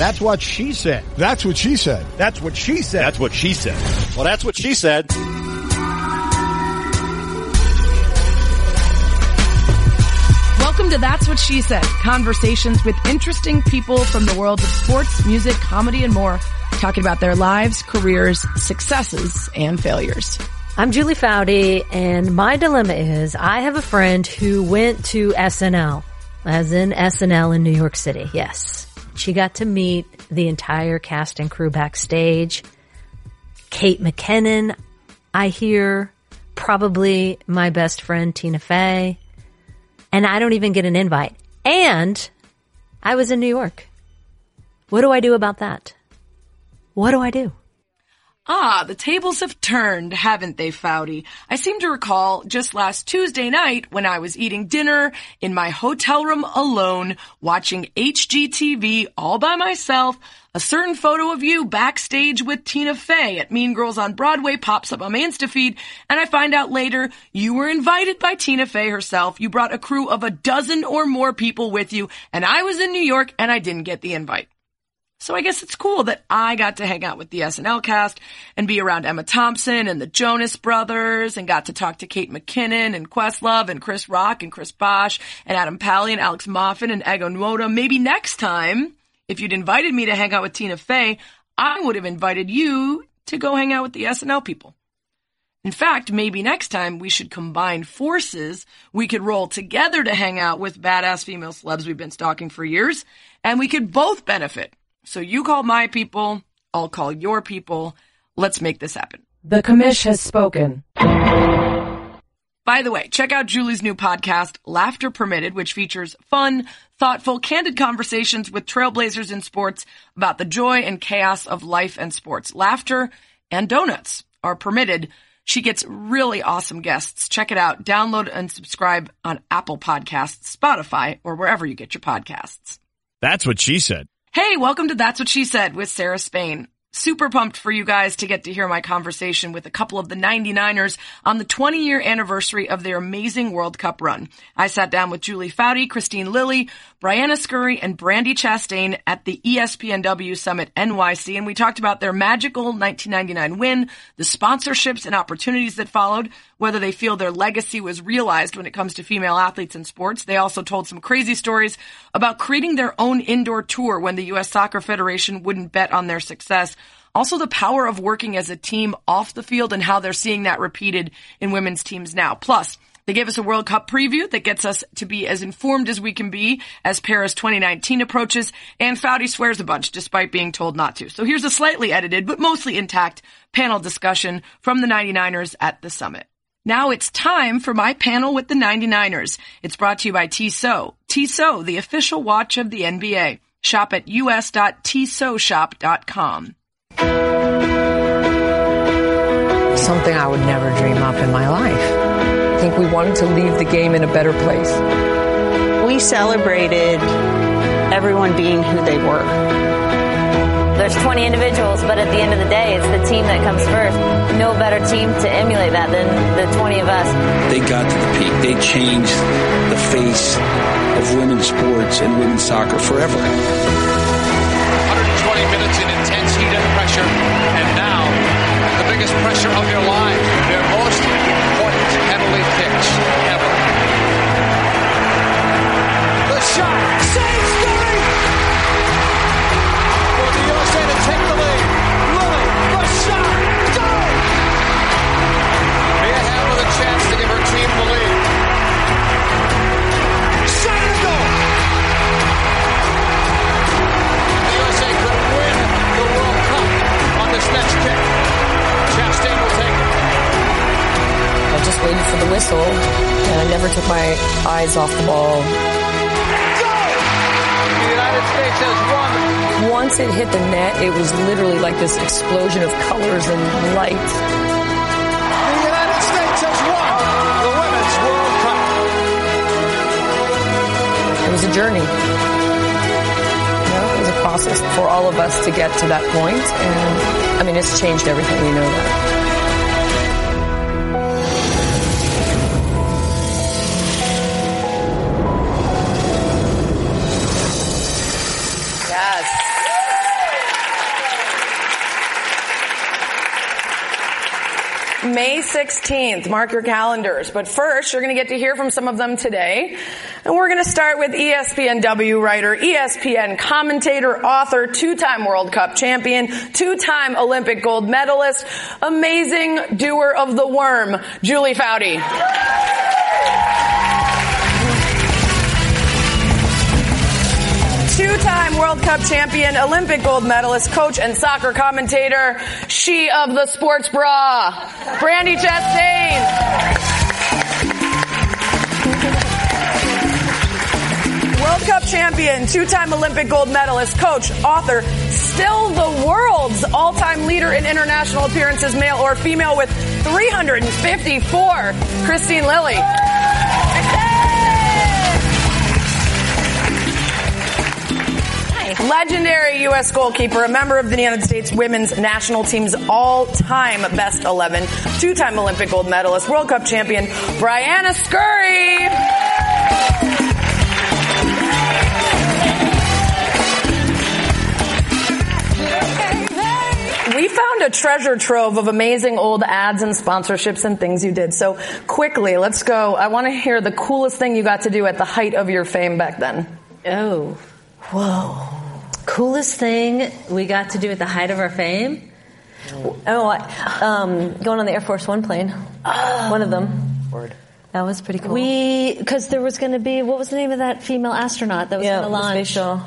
That's what she said. That's what she said. That's what she said. That's what she said. Well, that's what she said. Welcome to That's What She Said. Conversations with interesting people from the worlds of sports, music, comedy, and more, talking about their lives, careers, successes, and failures. I'm Julie Foudy, and my dilemma is I have a friend who went to SNL, as in SNL in New York City. Yes. She got to meet the entire cast and crew backstage. Kate McKinnon, I hear, probably my best friend Tina Fey and I don't even get an invite. And I was in New York. What do I do about that? What do I do? Ah, the tables have turned, haven't they, Foudy? I seem to recall just last Tuesday night when I was eating dinner in my hotel room alone, watching HGTV all by myself, a certain photo of you backstage with Tina Fey at Mean Girls on Broadway pops up on my Insta feed, and I find out later you were invited by Tina Fey herself. You brought a crew of a dozen or more people with you, and I was in New York and I didn't get the invite. So I guess it's cool that I got to hang out with the SNL cast and be around Emma Thompson and the Jonas Brothers and got to talk to Kate McKinnon and Questlove and Chris Rock and Chris Bosh and Adam Pally and Alex Moffat and Ego Nwodim. Maybe next time, if you'd invited me to hang out with Tina Fey, I would have invited you to go hang out with the SNL people. In fact, maybe next time we should combine forces. We could roll together to hang out with badass female celebs we've been stalking for years, and we could both benefit. So you call my people, I'll call your people. Let's make this happen. The commish has spoken. By the way, check out Julie's new podcast, Laughter Permitted, which features fun, thoughtful, candid conversations with trailblazers in sports about the joy and chaos of life and sports. Laughter and donuts are permitted. She gets really awesome guests. Check it out. Download and subscribe on Apple Podcasts, Spotify, or wherever you get your podcasts. That's what she said. Hey, welcome to That's What She Said with Sarah Spain. Super pumped for you guys to get to hear my conversation with a couple of the 99ers on the 20 year anniversary of their amazing World Cup run. I sat down with Julie Foudy, Kristine Lilly, Briana Scurry, and Brandi Chastain at the ESPNW Summit NYC, and we talked about their magical 1999 win, the sponsorships and opportunities that followed, whether they feel their legacy was realized when it comes to female athletes in sports. They also told some crazy stories about creating their own indoor tour when the U.S. Soccer Federation wouldn't bet on their success. Also the power of working as a team off the field and how they're seeing that repeated in women's teams now. Plus, they gave us a World Cup preview that gets us to be as informed as we can be as Paris 2019 approaches, and Foudy swears a bunch despite being told not to. So here's a slightly edited, but mostly intact panel discussion from the 99ers at the summit. Now it's time for my panel with the 99ers. It's brought to you by Tissot. Tissot, the official watch of the NBA. Shop at us.tissotshop.com. Something I would never dream up in my life. I think we wanted to leave the game in a better place. We celebrated everyone being who they were. There's 20 individuals, but at the end of the day, it's the team that comes first. No better team to emulate that than the 20 of us. They got to the peak. They changed the face of women's sports and women's soccer forever. 120 minutes in intense heat and pressure, and now the biggest pressure of your life, their most important penalty kicks ever. On this next kick. Chastain will take it. I just waited for the whistle, and I never took my eyes off the ball. The United States has won. Once it hit the net, it was literally like this explosion of colors and light. The United States has won the Women's World Cup. It was a journey. You know, it was a process for all of us to get to that point, and I mean, it's changed everything. We know that. 16th. Mark your calendars. But first, you're going to get to hear from some of them today. And we're going to start with ESPNW writer, ESPN commentator, author, two-time World Cup champion, two-time Olympic gold medalist, amazing doer of the worm, Julie Foudy. World Cup champion, Olympic gold medalist, coach, and soccer commentator, she of the sports bra, Brandi Chastain. World Cup champion, two-time Olympic gold medalist, coach, author, still the world's all-time leader in international appearances, male or female, with 354, Kristine Lilly. Legendary U.S. goalkeeper, a member of the United States women's national team's all-time best 11, two-time Olympic gold medalist, World Cup champion, Briana Scurry. We found a treasure trove of amazing old ads and sponsorships and things you did. So quickly, let's go. I want to hear the coolest thing you got to do at the height of your fame back then. Oh, whoa. Coolest thing we got to do at the height of our fame? Oh, I- um, going on the Air Force One plane. One of them. Word. That was pretty cool. We, because there was going to be, what was the name of that female astronaut that was yeah, going to the launch spatial.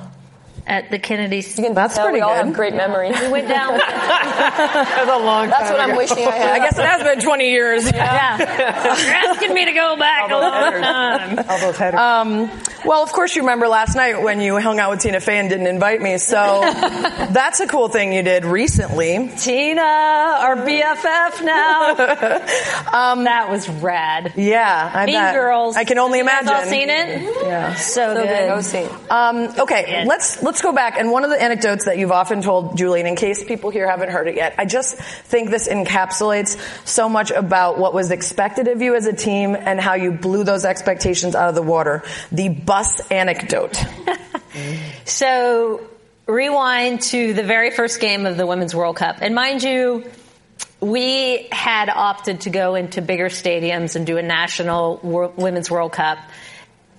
At the Kennedys? That's So pretty we all good. have great memories. We went down. That's a long That's what I'm wishing I had. I guess it has been 20 years. yeah. You're asking me to go back a long time. All those headers. Um, well, of course, you remember last night when you hung out with Tina Fey and didn't invite me. So that's a cool thing you did recently. Tina, our BFF now. um, that was rad. Yeah, I Mean bet. Girls. I can only You guys imagine. all seen it? Yeah. So, So good. good. Go see. Um, okay, let's let's go back. And one of the anecdotes that you've often told, Julian, in case people here haven't heard it yet, I just think this encapsulates so much about what was expected of you as a team and how you blew those expectations out of the water. The bus anecdote. So rewind to the very first game of the Women's World Cup. And mind you, we had opted to go into bigger stadiums and do a national Women's World Cup.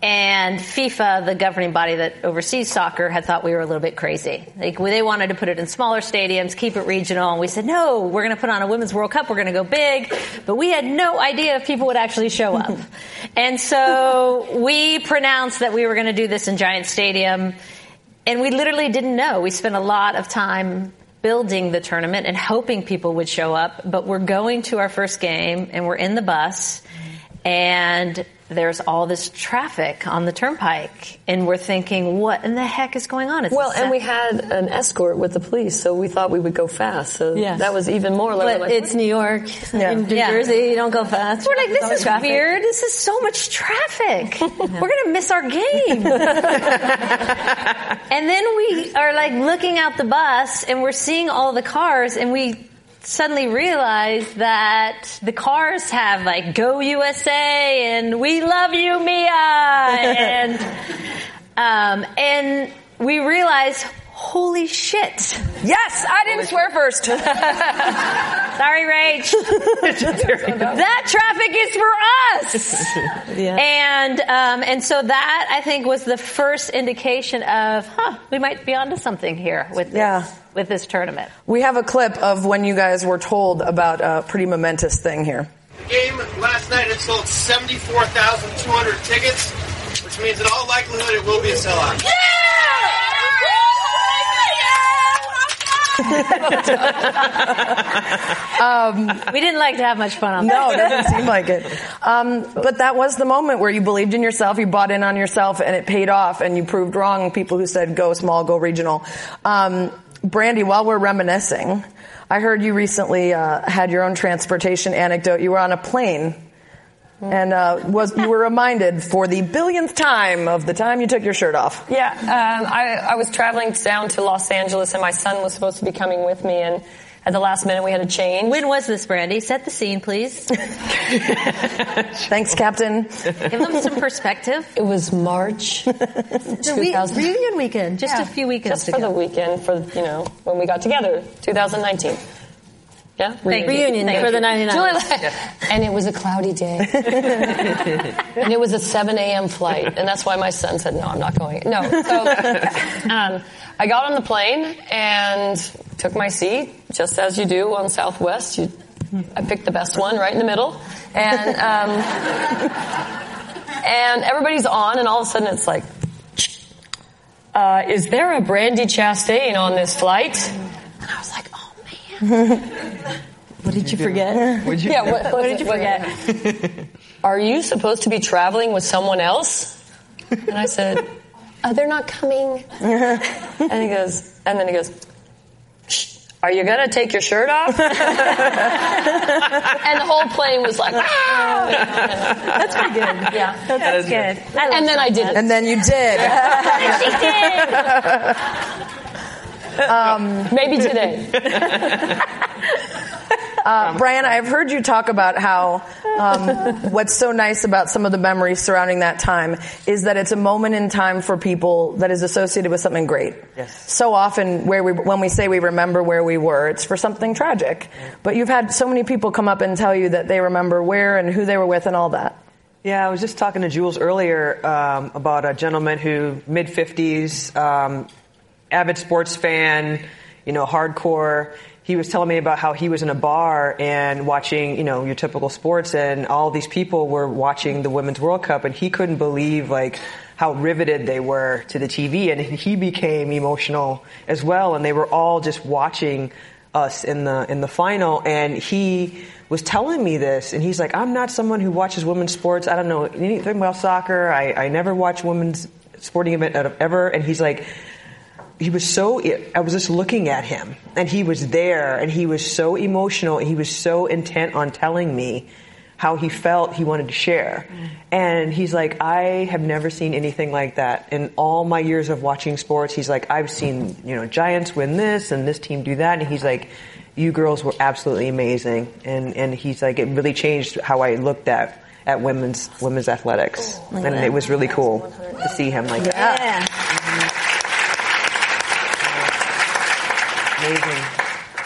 And FIFA, the governing body that oversees soccer, had thought we were a little bit crazy. Like they wanted to put it in smaller stadiums, keep it regional, and we said, no, we're going to put on a Women's World Cup. We're going to go big. But we had no idea if people would actually show up. and so we pronounced that we were going to do this in Giant Stadium. And we literally didn't know. We spent a lot of time building the tournament and hoping people would show up. But we're going to our first game and we're in the bus and there's all this traffic on the turnpike and we're thinking, what in the heck is going on? It's Well, and we had an escort with the police, so we thought we would go fast. So Yes. that was even more like, But it's New York, in New Yeah. Jersey, you don't go fast. We're like, this is traffic. weird. This is so much traffic. We're going to miss our game. and then we are like looking out the bus and we're seeing all the cars and we suddenly realize that the cars have like go USA and we love you Mia and um, and we realize holy shit Yes, I didn't swear first. Sorry, Rach. that traffic is for us. yeah. And um, and so that I think was the first indication of, huh, we might be onto something here with this, Yeah. With this tournament. We have a clip of when you guys were told about a pretty momentous thing here. The game last night it sold 74,200 tickets, which means in all likelihood it will be a sellout. Yeah! We didn't like to have much fun on that. No, it doesn't seem like it. Um, but that was the moment where you believed in yourself, you bought in on yourself, and it paid off, and you proved wrong people who said go small, go regional. Um, Brandi, while we're reminiscing, I heard you recently uh, had your own transportation anecdote. You were on a plane. And uh, was you were reminded for the billionth time of the time you took your shirt off. Yeah, um, I, I was traveling down to Los Angeles, and my son was supposed to be coming with me, and at the last minute we had a change. When was this, Brandi? Set the scene, please. Thanks, Captain. Give them some perspective. It was March. The we- 2000. reunion weekend, just Yeah, a few weekends just for ago. the weekend, for you know when we got together, 2019. Yeah, Thank you. reunion Thank For the 99. Julie- and it was a cloudy day, and it was a 7 a.m. flight, and that's why my son said, "No, I'm not going." No, so um, I got on the plane and took my seat, just as you do on Southwest. You, I picked the best one, right in the middle, and um, and everybody's on, and all of a sudden it's like. Uh, is there a Brandi Chastain on this flight? And I was like, oh man. What did you forget? Would you? Yeah, what, what did you forget? Are you supposed to be traveling with someone else? And I said, uh, they're not coming. And he goes, and then he goes, "Shh, are you gonna take your shirt off? and the whole plane was like, "Ah!" That's pretty good. Yeah. That's, good. I love And then I did it. And then you did. Um, Maybe today. Uh, Brian, I've heard you talk about how um, what's so nice about some of the memories surrounding that time is that it's a moment in time for people that is associated with something great. Yes. So often, where we when we say we remember where we were, it's for something tragic. But you've had so many people come up and tell you that they remember where and who they were with and all that. Yeah, I was just talking to Jules earlier um, about a gentleman who mid fifties, um, avid sports fan, you know, hardcore. He was telling me about how he was in a bar and watching, you know, your typical sports, and all these people were watching the Women's World Cup, and he couldn't believe like how riveted they were to the TV, and he became emotional as well, and they were all just watching us in the in the final, and he was telling me this, and he's like, I'm not someone who watches women's sports. I don't know anything about soccer. I, I never watch women's sporting event ever. And he's like, he was so, I was just looking at him, and he was there, and he was so emotional, and he was so intent on telling me how he felt he wanted to share. And he's like, I have never seen anything like that in all my years of watching sports. He's like, I've seen, you know, Giants win this and this team do that. And he's like, you girls were absolutely amazing. And, and he's like, it really changed how I looked at, at women's, women's athletics. And it was really cool to see him like that. Amazing.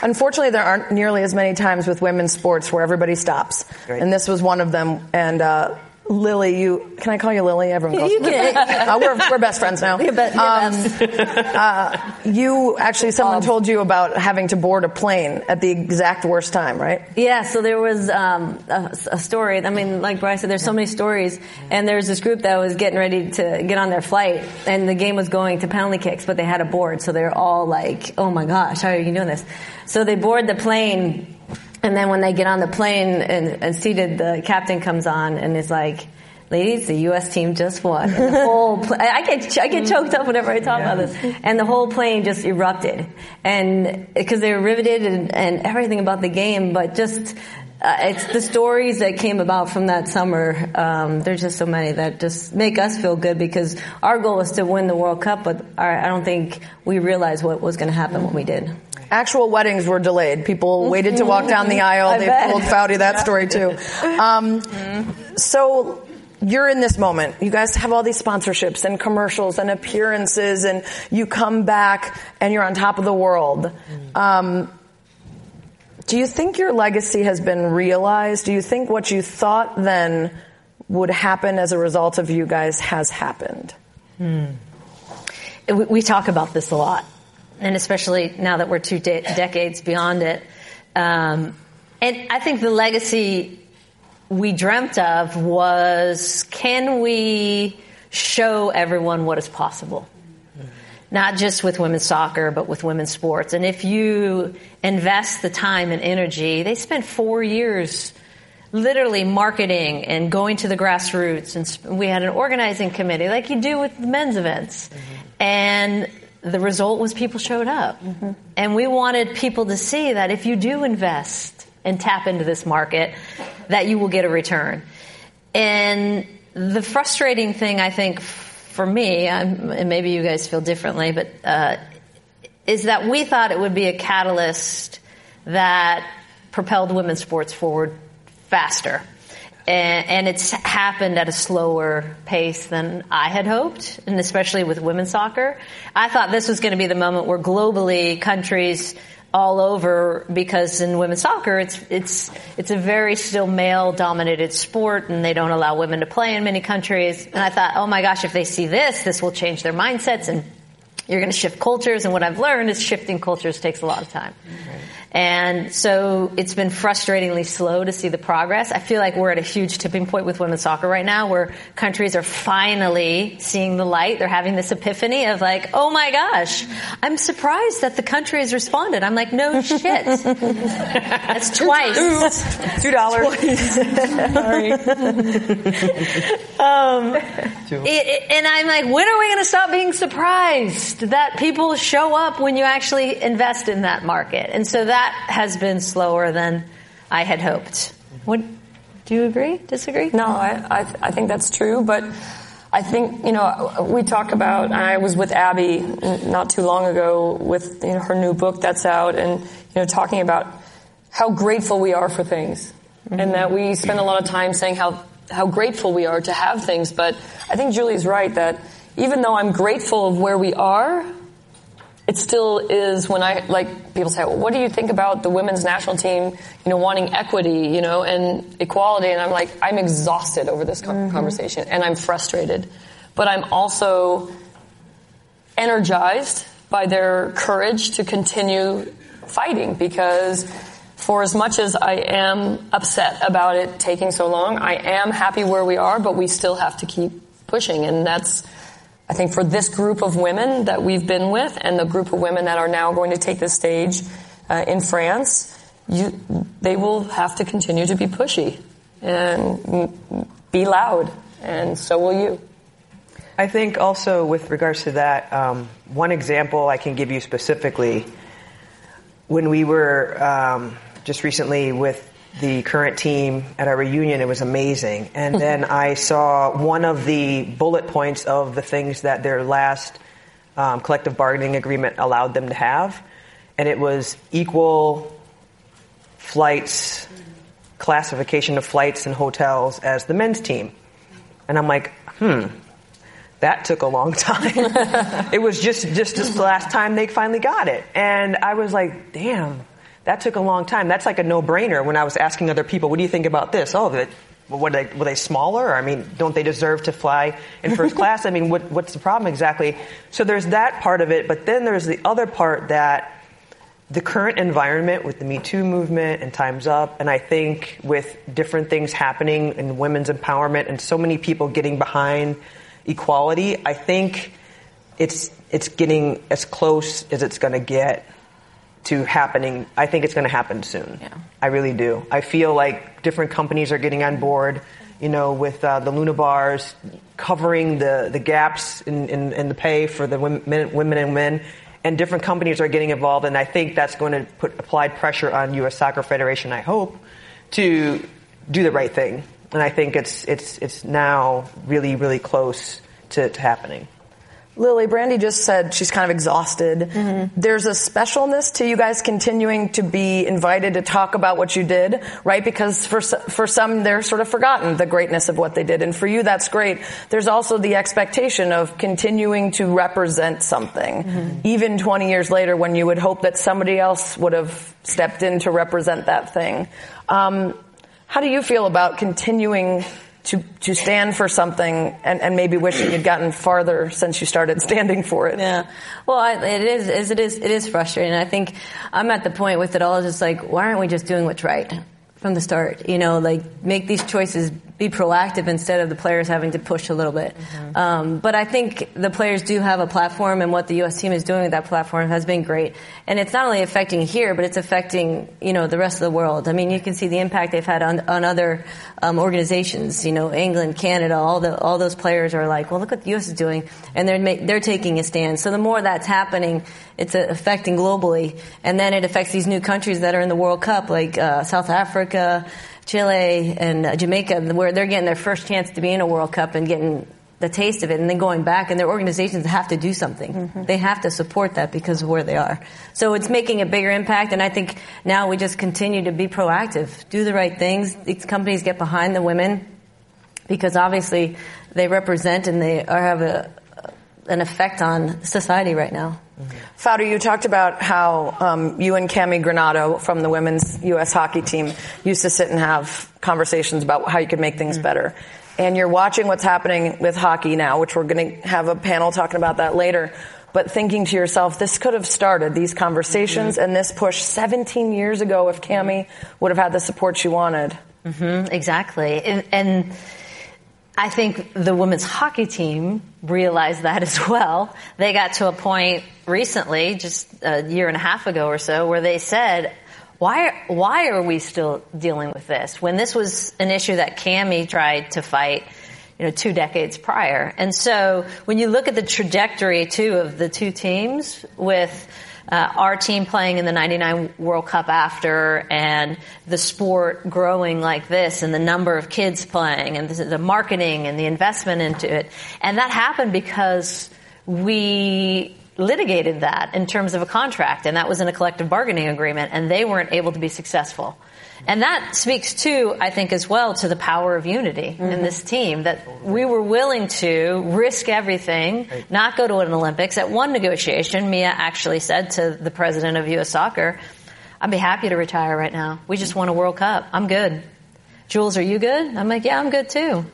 Unfortunately, there aren't nearly as many times with women's sports where everybody stops, and this was one of them. And uh, Lily, you can I call you Lily? Everyone calls You me. Uh, we're, we're best friends now. You're be- Um, uh, you actually, someone told you about having to board a plane at the exact worst time, right? Yeah, so there was um, a, a story. I mean, like Bryce said, there's so many stories, and there's this group that was getting ready to get on their flight, and the game was going to penalty kicks, but they had a board, so they're all like, "Oh my gosh, how are you doing this?" So they board the plane, and then when they get on the plane and, and seated, the captain comes on and is like. Ladies, the U.S. team just won. And the whole pl- I get I get choked up whenever I talk about this, and the whole plane just erupted, and because they were riveted and, and everything about the game, but just uh, it's the stories that came about from that summer. Um, there's just so many that just make us feel good because our goal was to win the World Cup, but our, I don't think we realized what was going to happen when we did. Actual weddings were delayed. People waited to walk down the aisle. I they bet. told Foudy that story too. Um, so you're in this moment. You guys have all these sponsorships and commercials and appearances, and you come back and you're on top of the world. Um, do you think your legacy has been realized? Do you think what you thought then would happen as a result of you guys has happened? we, we talk about this a lot, and especially now that we're two de- decades beyond it. Um, and I think the legacy we dreamt of was can we show everyone what is possible? Not just with women's soccer, but with women's sports. And if you invest the time and energy, they spent four years literally marketing and going to the grassroots. And we had an organizing committee like you do with men's events. And the result was people showed up. And we wanted people to see that if you do invest and tap into this market, that you will get a return. And the frustrating thing, I think, for me, I'm, and maybe you guys feel differently, but uh, is that we thought it would be a catalyst that propelled women's sports forward faster. And, and it's happened at a slower pace than I had hoped, and especially with women's soccer. I thought this was going to be the moment where globally countries all over because in women's soccer it's it's it's a very still male dominated sport and they don't allow women to play in many countries and I thought oh my gosh if they see this this will change their mindsets and you're going to shift cultures and what I've learned is shifting cultures takes a lot of time. And so it's been frustratingly slow to see the progress. I feel like we're at a huge tipping point with women's soccer right now where countries are finally seeing the light. They're having this epiphany of like, oh my gosh, I'm surprised that the country has responded. I'm like, no shit. That's twice. Two dollars. Sorry. um, it, it- and I'm like, when are we going to stop being surprised that people show up when you actually invest in that market? And so that has been slower than I had hoped. What? Do you agree? Disagree? No, I, I, I think that's true, but I think, you know, we talk about, I was with Abby not too long ago with you know, her new book that's out and, you know, talking about how grateful we are for things. Mm-hmm. And that we spend a lot of time saying how, how grateful we are to have things, but I think Julie's right that even though I'm grateful of where we are, it still is when I like people say, well, "What do you think about the women's national team? You know, wanting equity, you know, and equality?" And I'm like, I'm exhausted over this con- mm-hmm. conversation, and I'm frustrated, but I'm also energized by their courage to continue fighting because. For as much as I am upset about it taking so long, I am happy where we are, but we still have to keep pushing. And that's, I think for this group of women that we've been with and the group of women that are now going to take the stage uh, in France, you, they will have to continue to be pushy and be loud, and so will you. I think also with regards to that, um, one example I can give you specifically, when we were um, just recently with the current team at our reunion, it was amazing. And then I saw one of the bullet points of the things that their last um, collective bargaining agreement allowed them to have, and it was equal flights, classification of flights and hotels as the men's team. And I'm like, hmm, that took a long time. it was just just this last time they finally got it, and I was like, damn, that took a long time. That's like a no-brainer. When I was asking other people, what do you think about this? Oh, that. Were they, were they smaller? I mean, don't they deserve to fly in first class? I mean, what, what's the problem exactly? So there's that part of it, but then there's the other part that the current environment with the Me Too movement and Time's Up, and I think with different things happening in women's empowerment and so many people getting behind equality, I think it's it's getting as close as it's going to get to happening. I think it's going to happen soon. Yeah. I really do. I feel like different companies are getting on board. You know, with uh, the Luna bars covering the the gaps in, in, in the pay for the women, women and men. And different companies are getting involved, and I think that's going to put applied pressure on U.S. Soccer Federation. I hope to do the right thing, and I think it's it's it's now really really close to, to happening. Lily, Brandi just said she's kind of exhausted. There's a specialness to you guys continuing to be invited to talk about what you did, right? Because for for some, they're sort of forgotten the greatness of what they did, and for you, that's great. There's also the expectation of continuing to represent something, even 20 years later, when you would hope that somebody else would have stepped in to represent that thing. Um, how do you feel about continuing? To, to stand for something and, and maybe wishing you'd gotten farther since you started standing for it. Yeah. Well, I, it is, is, it is, it is frustrating. I think I'm at the point with it all, just like, why aren't we just doing what's right from the start? You know, like make these choices, be proactive instead of the players having to push a little bit. Um, but I think the players do have a platform, and what the U.S. team is doing with that platform has been great. And it's not only affecting here, but it's affecting you know the rest of the world. I mean, you can see the impact they've had on, on other um, organizations. You know, England, Canada, all the all those players are like, well, look what the U.S. is doing, and they're ma- they're taking a stand. So the more that's happening, it's uh, affecting globally, and then it affects these new countries that are in the World Cup, like uh, South Africa. Chile and uh, Jamaica, where they're getting their first chance to be in a World Cup and getting the taste of it, and then going back, and their organizations have to do something. They have to support that because of where they are. So it's making a bigger impact, and I think now we just continue to be proactive, do the right things. These companies get behind the women because obviously they represent and they are, have a, an effect on society right now. Foudy, you talked about how um, you and Cammi Granato from the women's U.S. hockey team used to sit and have conversations about how you could make things better. And you're watching what's happening with hockey now, which we're going to have a panel talking about that later. But thinking to yourself, this could have started these conversations and this push 17 years ago if Cammi would have had the support she wanted. Mm-hmm, exactly. And, and I think the women's hockey team realized that as well. They got to a point recently, just a year and a half ago or so, where they said, why, why are we still dealing with this? When this was an issue that Cammi tried to fight, you know, two decades prior. And so when you look at the trajectory too of the two teams with uh, our team playing in the 99 World Cup after and the sport growing like this and the number of kids playing and the marketing and the investment into it. And that happened because we litigated that in terms of a contract and that was in a collective bargaining agreement and they weren't able to be successful. And that speaks too, I think, as well to the power of unity mm-hmm. in this team that we were willing to risk everything, not go to an Olympics. At one negotiation, Mia actually said to the president of U.S. Soccer, I'd be happy to retire right now. We just won a World Cup. I'm good. Jules, are you good? I'm like, yeah, I'm good too.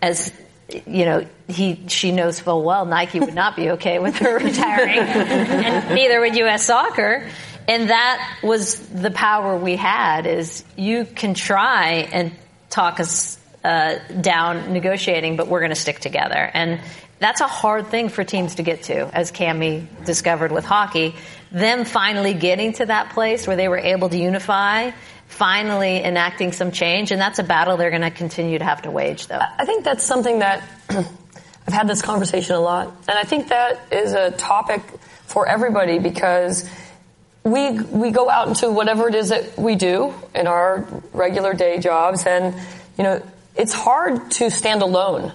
As you know, he she knows full well Nike would not be okay with her retiring, and neither would U.S. Soccer. And that was the power we had is you can try and talk us uh, down negotiating, but we're going to stick together. And that's a hard thing for teams to get to, as Cammi discovered with hockey. Them finally getting to that place where they were able to unify, finally enacting some change, and that's a battle they're going to continue to have to wage, though. I think that's something that I've had this conversation a lot, and I think that is a topic for everybody because we we go out into whatever it is that we do in our regular day jobs, and you know it's hard to stand alone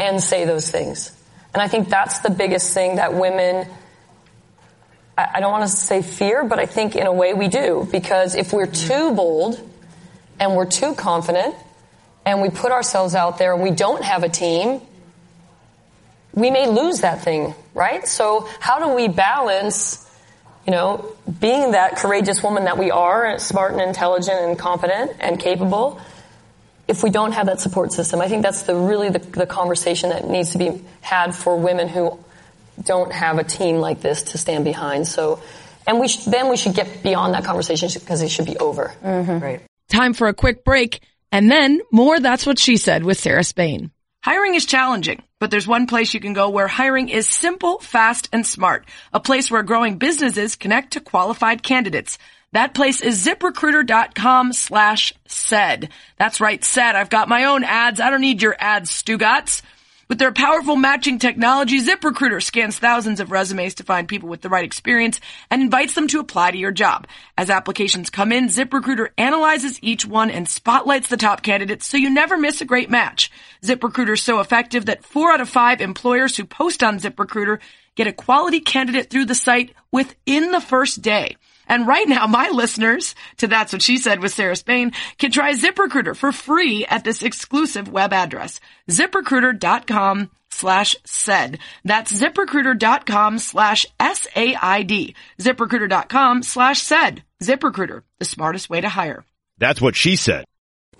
and say those things. And I think that's the biggest thing that women. I don't want to say fear, but I think in a way we do because if we're too bold and we're too confident and we put ourselves out there and we don't have a team, we may lose that thing, right? So how do we balance you know, being that courageous woman that we are, smart and intelligent and competent and capable, if we don't have that support system, I think that's the really the, the conversation that needs to be had for women who don't have a team like this to stand behind. So, and we sh- then we should get beyond that conversation because it should be over. Mm-hmm. Right. Time for a quick break, and then more. That's what she said with Sarah Spain. Hiring is challenging, but there's one place you can go where hiring is simple, fast, and smart. A place where growing businesses connect to qualified candidates. That place is ziprecruiter.com slash said. That's right, said. I've got my own ads. I don't need your ads, Stugotz. With their powerful matching technology, ZipRecruiter scans thousands of resumes to find people with the right experience and invites them to apply to your job. As applications come in, ZipRecruiter analyzes each one and spotlights the top candidates so you never miss a great match. ZipRecruiter is so effective that four out of five employers who post on ZipRecruiter get a quality candidate through the site within the first day. And right now, my listeners to That's What She Said with Sarah Spain can try ZipRecruiter for free at this exclusive web address, ziprecruiter.com slash said. That's ziprecruiter.com slash S-A-I-D. ZipRecruiter.com slash said. ZipRecruiter, the smartest way to hire. That's what she said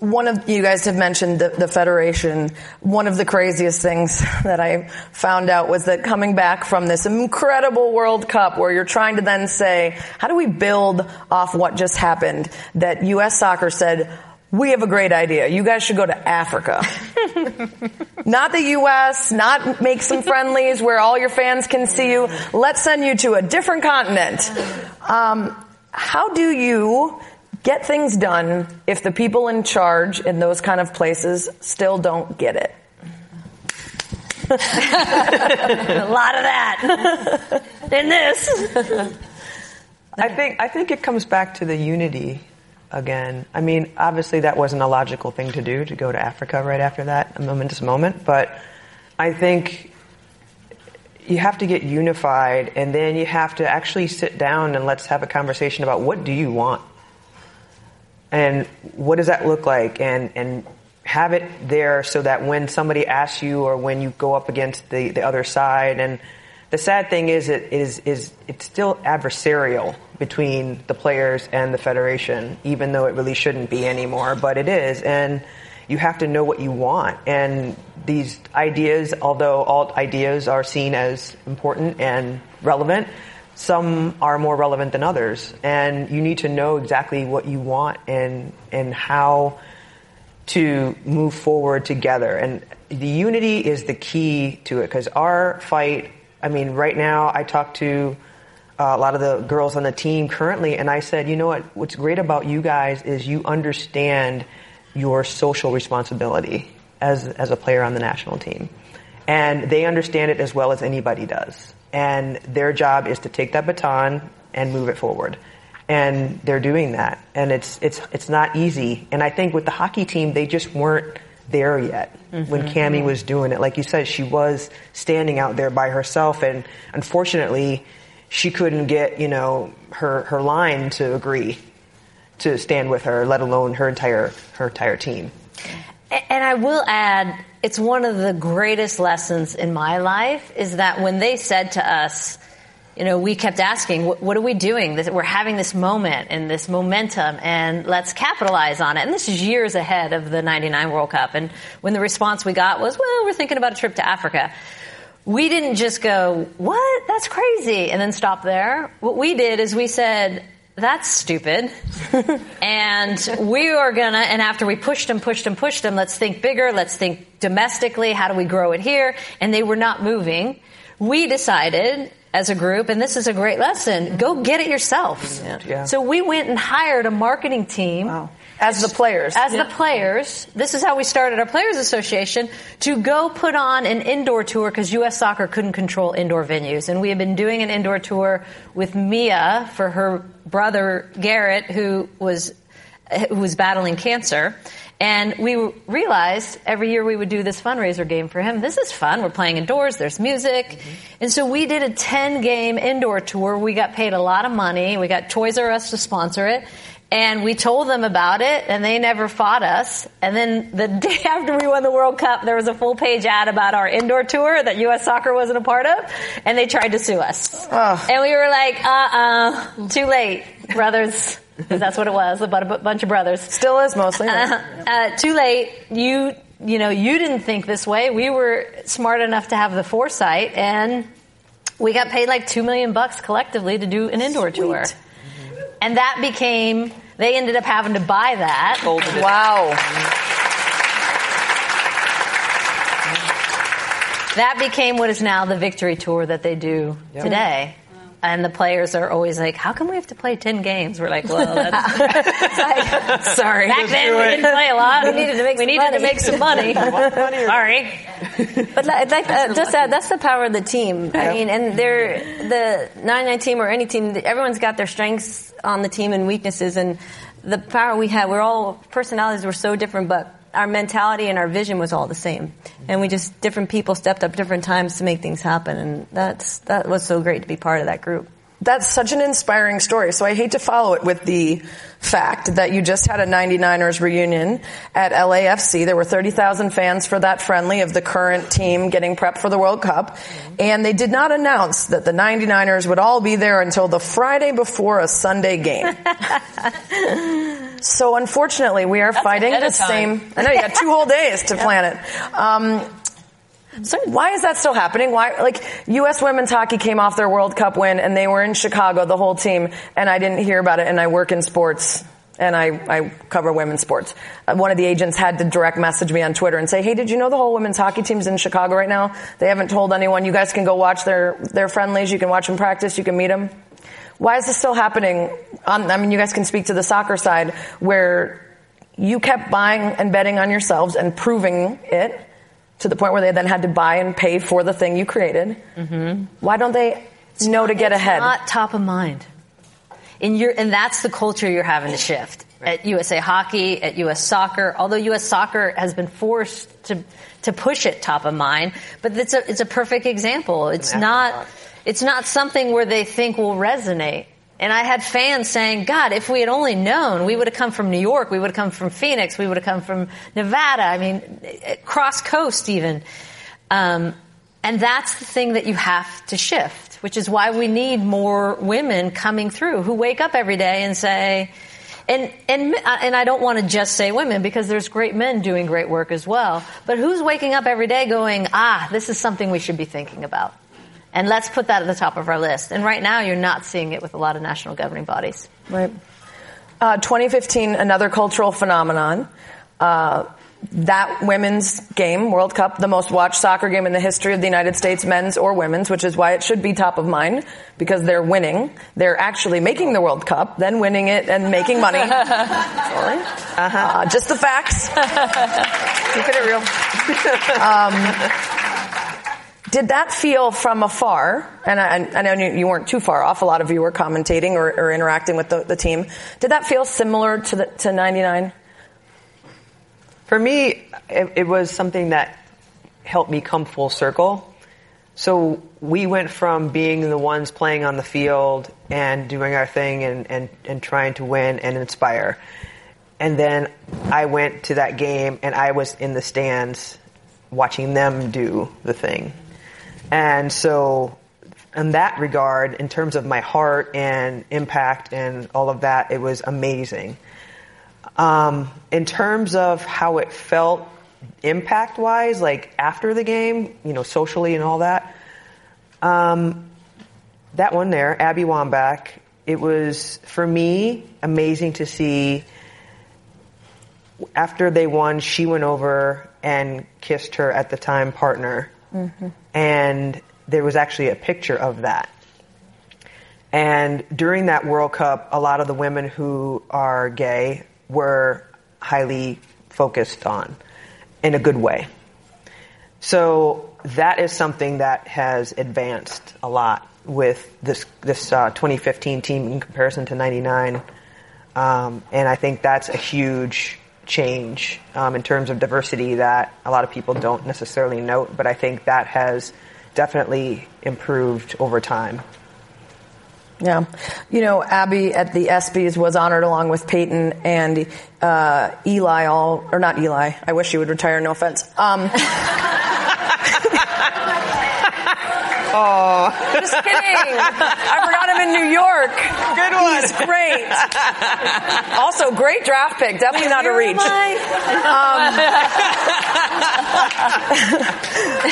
one of you guys have mentioned the, the, federation. One of the craziest things that I found out was that coming back from this incredible World Cup where you're trying to then say, how do we build off what just happened? That U.S. soccer said, we have a great idea. You guys should go to Africa. not the U.S., not make some friendlies where all your fans can see you. Let's send you to a different continent. Um, how do you get things done if the people in charge in those kind of places still don't get it. a lot of that in this. I think I think it comes back to the unity again. I mean, obviously that wasn't a logical thing to do to go to Africa right after that, a momentous moment, but I think you have to get unified and then you have to actually sit down and let's have a conversation about what do you want? And what does that look like? And and have it there so that when somebody asks you or when you go up against the, the other side. And the sad thing is, it is is it's still adversarial between the players and the federation, even though it really shouldn't be anymore, but it is, and you have to know what you want. And these ideas, although all ideas are seen as important and relevant, some are more relevant than others, and you need to know exactly what you want and and how to move forward together. And the unity is the key to it because our fight. I mean, right now I talk to uh, a lot of the girls on the team currently, and I said, you know what? What's great about you guys is you understand your social responsibility as as a player on the national team, and they understand it as well as anybody does. And their job is to take that baton and move it forward. And they're doing that, and it's it's it's not easy. And I think with the hockey team, they just weren't there yet when Mhm. Cammi was doing it. Like you said, she was standing out there by herself, and unfortunately, she couldn't get you know her her line to agree to stand with her, let alone her entire her entire team. And I will add, it's one of the greatest lessons in my life is that when they said to us, you know, we kept asking, what are we doing? We're having this moment and this momentum and let's capitalize on it. And this is years ahead of the 99 World Cup. And when the response we got was, well, we're thinking about a trip to Africa. We didn't just go, what? That's crazy. And then stop there. What we did is we said, that's stupid. and we are gonna, and after we pushed them, pushed them, pushed them, let's think bigger, let's think domestically, how do we grow it here? And they were not moving. We decided as a group, and this is a great lesson, go get it yourself. Yeah. So we went and hired a marketing team. As the players. As the players. This is how we started our Players Association to go put on an indoor tour because U.S. soccer couldn't control indoor venues. And we had been doing an indoor tour with Mia for her brother Garrett, who was, who was battling cancer. And we realized every year we would do this fundraiser game for him. This is fun. We're playing indoors. There's music. Mm-hmm. And so we did a 10 game indoor tour. We got paid a lot of money. We got Toys R Us to sponsor it. And we told them about it and they never fought us. And then the day after we won the World Cup, there was a full page ad about our indoor tour that U.S. soccer wasn't a part of. And they tried to sue us. And we were like, uh-uh, too late, brothers. that's what it was, a bunch of brothers. Still is mostly. Uh, uh, too late. You, you know, you didn't think this way. We were smart enough to have the foresight and we got paid like two million bucks collectively to do an indoor tour. And that became, they ended up having to buy that. Wow. That became what is now the victory tour that they do Yep. today. And the players are always like, how come we have to play 10 games? We're like, well, that's, like, sorry. Back Just then we didn't play a lot. We needed to make we some needed money. to make some money. sorry. But like, like uh, just that, that's the power of the team. I mean, and they're the nine nine team or any team. Everyone's got their strengths on the team and weaknesses, and the power we had. We're all personalities We're so different, but our mentality and our vision was all the same. And we just different people stepped up different times to make things happen, and that's that was so great to be part of that group. That's such an inspiring story. So I hate to follow it with the fact that you just had a 99ers reunion at LAFC. There were 30,000 fans for that friendly of the current team getting prepped for the World Cup. And they did not announce that the 99ers would all be there until the Friday before a Sunday game. so unfortunately, we are fighting the same. I know you got two whole days to plan it. Um, so why is that still happening? Why, like, U.S. women's hockey came off their World Cup win and they were in Chicago, the whole team, and I didn't hear about it and I work in sports and I, I cover women's sports. Uh, one of the agents had to direct message me on Twitter and say, hey, did you know the whole women's hockey team's in Chicago right now? They haven't told anyone. You guys can go watch their, their friendlies. You can watch them practice. You can meet them. Why is this still happening? I mean, you guys can speak to the soccer side where you kept buying and betting on yourselves and proving it to the point where they then had to buy and pay for the thing you created. Mm-hmm. Why don't they know to get ahead? it's? Not top of mind. In your, and that's the culture you're having to shift at USA Hockey, at US Soccer. Although US Soccer has been forced to to push it top of mind, but it's a it's a perfect example. It's not it's not something where they think will resonate. And I had fans saying, God, if we had only known, we would have come from New York, we would have come from Phoenix, we would have come from Nevada, I mean, cross coast even. Um, And that's the thing that you have to shift, which is why we need more women coming through who wake up every day and say, and and and I don't want to just say women because there's great men doing great work as well. But who's waking up every day going, ah, this is something we should be thinking about, and let's put that at the top of our list. And right now, you're not seeing it with a lot of national governing bodies. Right. Uh, 2015, another cultural phenomenon. Uh, that women's game, World Cup, the most watched soccer game in the history of the United States, men's or women's, which is why it should be top of mind because they're winning. They're actually making the World Cup, then winning it and making money. Sorry. Uh-huh. Uh, just the facts. Keeping it real. Um, did that feel from afar, and I, I know you weren't too far off, a lot of you were commentating or, or interacting with the, the, team. Did that feel similar to, the, to 99? For me, it, it was something that helped me come full circle. So we went from being the ones playing on the field and doing our thing and, and, and trying to win and inspire. And then I went to that game and I was in the stands watching them do the thing. And so in that regard, in terms of my heart and impact and all of that, it was amazing. Um, in terms of how it felt impact wise, like after the game, you know, socially and all that, um, that one there, Abby Wambach, it was for me amazing to see. After they won, she went over and kissed her at the time partner. Mm-hmm. And there was actually a picture of that. And during that World Cup, a lot of the women who are gay were highly focused on in a good way. So that is something that has advanced a lot with this this uh, 2015 team in comparison to 99, um, and I think that's a huge change um, in terms of diversity that a lot of people don't necessarily note. But I think that has definitely improved over time. Yeah. You know, Abby at the ESPYs was honored along with Peyton and uh, Eli all, or not Eli, I wish he would retire, no offense. Um, Oh. Just kidding. I forgot him in New York. Good one. He's great. Also, great draft pick. Definitely not a reach. Um,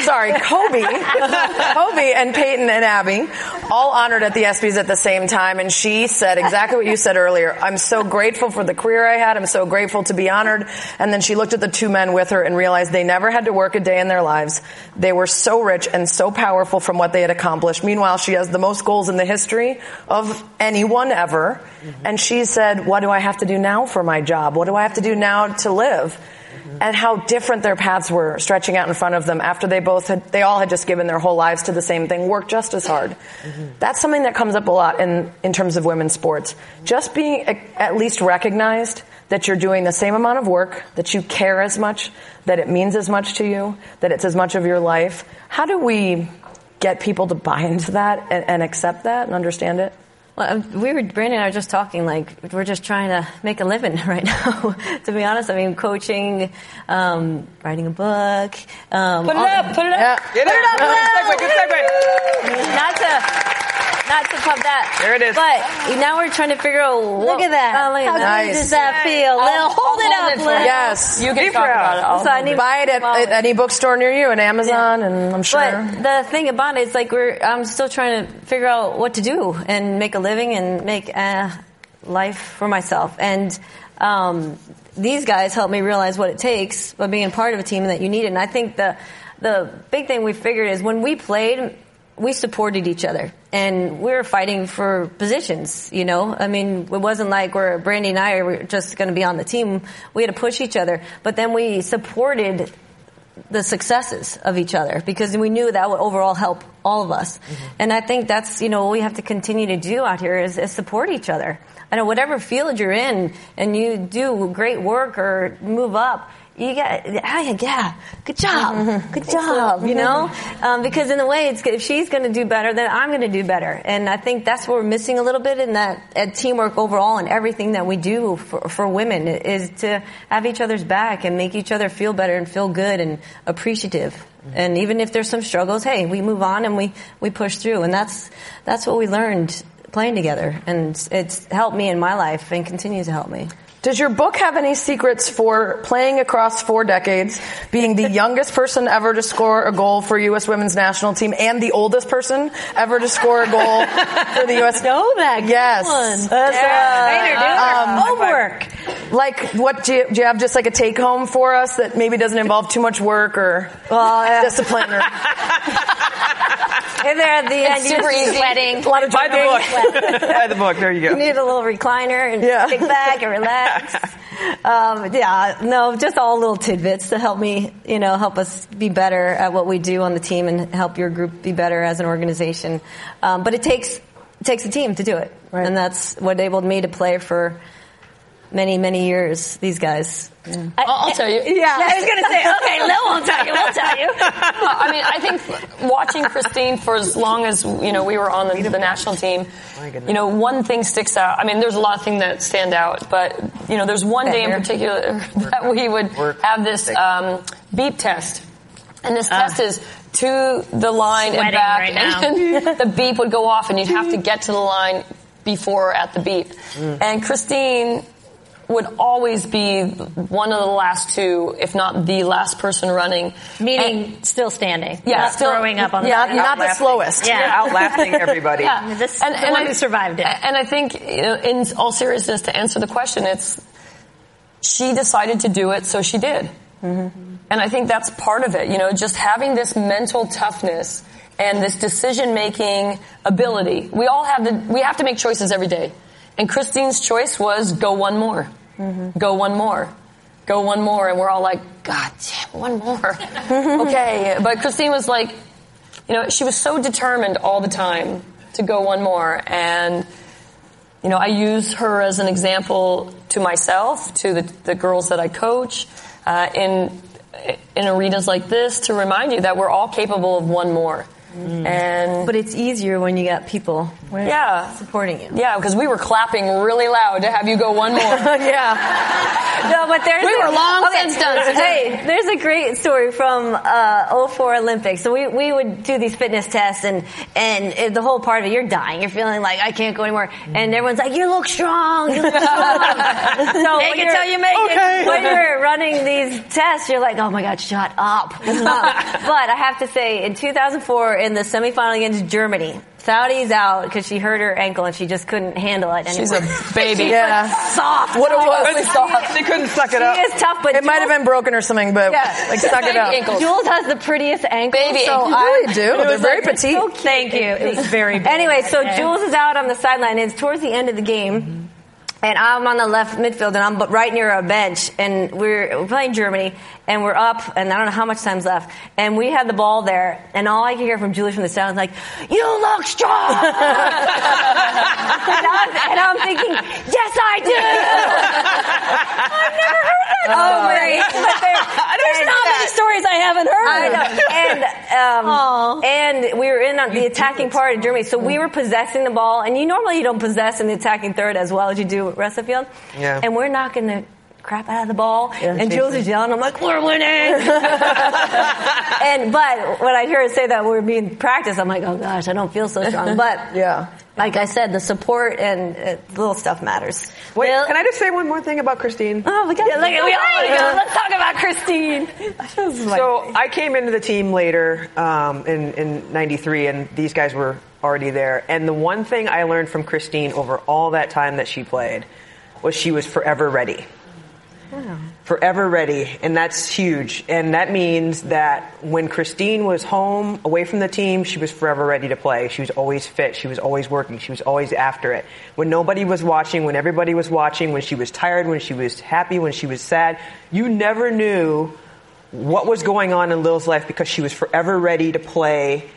sorry, Kobe. Kobe and Peyton and Abby all honored at the ESPYs at the same time, and she said exactly what you said earlier. I'm so grateful for the career I had. I'm so grateful to be honored. And then she looked at the two men with her and realized they never had to work a day in their lives. They were so rich and so powerful from what they had accomplished. Meanwhile, she has the most goals in the history of anyone ever. Mm-hmm. And she said, what do I have to do now for my job? What do I have to do now to live? Mm-hmm. And how different their paths were stretching out in front of them after they both had, they all had just given their whole lives to the same thing, worked just as hard. Mm-hmm. That's something that comes up a lot in, in terms of women's sports. Just being at least recognized that you're doing the same amount of work, that you care as much, that it means as much to you, that it's as much of your life. How do we get people to buy into that and, and accept that and understand it? Well, um, we were Brandi and I were just talking like we're just trying to make a living right now. to be honest, I mean, coaching, um, writing a book. Um, put it up! Put it up! Yeah. Get put it, it up! Good segue! Good segue! Not to not to pump that. There it is. But now we're trying to figure out. What, look at that. Oh, look How nice. good does that feel? I'll, Lil, hold I'll it hold up, Lil. Yes. You can Be talk proud. about it. I'll So I need Buy it at, at any bookstore near you, and Amazon, and I'm sure. But the thing about it is like we're I'm still trying to figure out what to do and make a living and make a life for myself. And um, these guys helped me realize what it takes by being part of a team and that you need it. And I think the the big thing we figured is when we played, we supported each other and we were fighting for positions, you know? I mean, it wasn't like we're, Brandi and I were just going to be on the team. We had to push each other, but then we supported the successes of each other because we knew that would overall help all of us. Mm-hmm. And I think that's, you know, what we have to continue to do out here is, is support each other. I know whatever field you're in and you do great work or move up, you got, yeah, yeah, good job, good job, you know? Um, because in a way, it's, if she's going to do better, then I'm going to do better. And I think that's what we're missing a little bit in that at teamwork overall and everything that we do for, for women is to have each other's back and make each other feel better and feel good and appreciative. And even if there's some struggles, hey, we move on and we, we push through. And that's, that's what we learned playing together. And it's helped me in my life and continues to help me. Does your book have any secrets for playing across four decades, being the youngest person ever to score a goal for U.S. women's national team and the oldest person ever to score a goal for the U.S. know that. Yes. One. That's Yeah. right. Later, do um, homework. Like, what do you, do you have just like a take home for us that maybe doesn't involve too much work or uh, discipline or And there at the end, It's you're super just easy. sweating. a lot of Buy the book. Buy the book. There you go. You need a little recliner and Yeah. kick back and relax. um, yeah, no, just all little tidbits to help me, you know, help us be better at what we do on the team and help your group be better as an organization. Um, but it takes it takes a team to do it, and that's what enabled me to play for many many years. These guys. I'll, I'll tell you. Yeah, I was gonna say, okay, Lil won't tell you. We'll tell you. I mean, I think watching Kristine for as long as you know we were on the, the national team, you know, one thing sticks out. I mean, there's a lot of things that stand out, but you know, there's one day in particular that we would have this um, beep test, and this test is to the line and back, right now. and the beep would go off, and you'd have to get to the line before or at the beep. And Kristine would always be one of the last two, if not the last person running. Meaning And- still standing. yeah, not still, throwing up on the Yeah, side. not the slowest. Yeah. You're outlasting everybody. Yeah, This- the one who survived it. And I think, you know, in all seriousness, to answer the question, it's she decided to do it, so she did. Mm-hmm. And I think that's part of it. You know, just having this mental toughness and this decision making ability. We all have the we have to make choices every day. And Kristine's choice was go one more, Mm-hmm. go one more. Go one more, and we're all like, God damn, one more. okay, but Kristine was like, you know, she was so determined all the time to go one more. And, you know, I use her as an example to myself, to the, the girls that I coach, uh, in, in arenas like this to remind you that we're all capable of one more. And But it's easier when you got people yeah, supporting you. yeah, because we were clapping really loud to have you go one more. yeah. No, but there's We a- were long okay, since done. Hey, there's a great story from uh, 04 Olympics. So we, we would do these fitness tests, and and uh, the whole part of it, you're dying. You're feeling like I can't go anymore, and everyone's like, "You look strong. You look strong." so Make it till you make it. When you're running these tests, you're like, "Oh my God, shut up!" Um, but I have to say, in 2004, in the semifinal against Germany. Saudi's out because she hurt her ankle and she just couldn't handle it anymore. She's a baby. She's Yeah. soft. What it oh was. Really soft. She couldn't suck it She up. is tough, but It might have been broken or something, but Yeah. like suck it up. ankles. Jules has the prettiest ankles. Baby so ankles. I really do. it They're was very like, petite. so. Thank you. It's very big. Anyway, so Jules is out on the sideline. It's towards the end of the game. And I'm on the left midfield, and I'm right near a bench, and we're, we're playing Germany, and we're up, and I don't know how much time's left, and we had the ball there, and all I could hear from Julie from the sound is like, "You look strong," and, I'm, and I'm thinking, "Yes, I do." I've never heard that story. But There's and- not many stories I haven't heard. I know. And um, and we were in on the attacking part of Germany, so we were possessing the ball. And you normally you don't possess in the attacking third as well as you do of field. Yeah. And we're knocking the crap out of the ball. and Jules is yelling. I'm like, we're winning. and but when I hear her say that we're being practiced, I'm like, oh gosh, I don't feel so strong. But Yeah. like I said, the support and uh, little stuff matters. Wait, Well- can I just say one more thing about Kristine? Oh, we got Yeah, look, we all go. Let's talk about Kristine. So I came into the team later um, in in '93, and these guys were already there. And the one thing I learned from Kristine over all that time that she played was she was forever ready. Forever ready, and that's huge. And that means that when Kristine was home, away from the team, she was forever ready to play. She was always fit. She was always working. She was always after it. When nobody was watching, when everybody was watching, when she was tired, when she was happy, when she was sad, you never knew what was going on in Lil's life because she was forever ready to play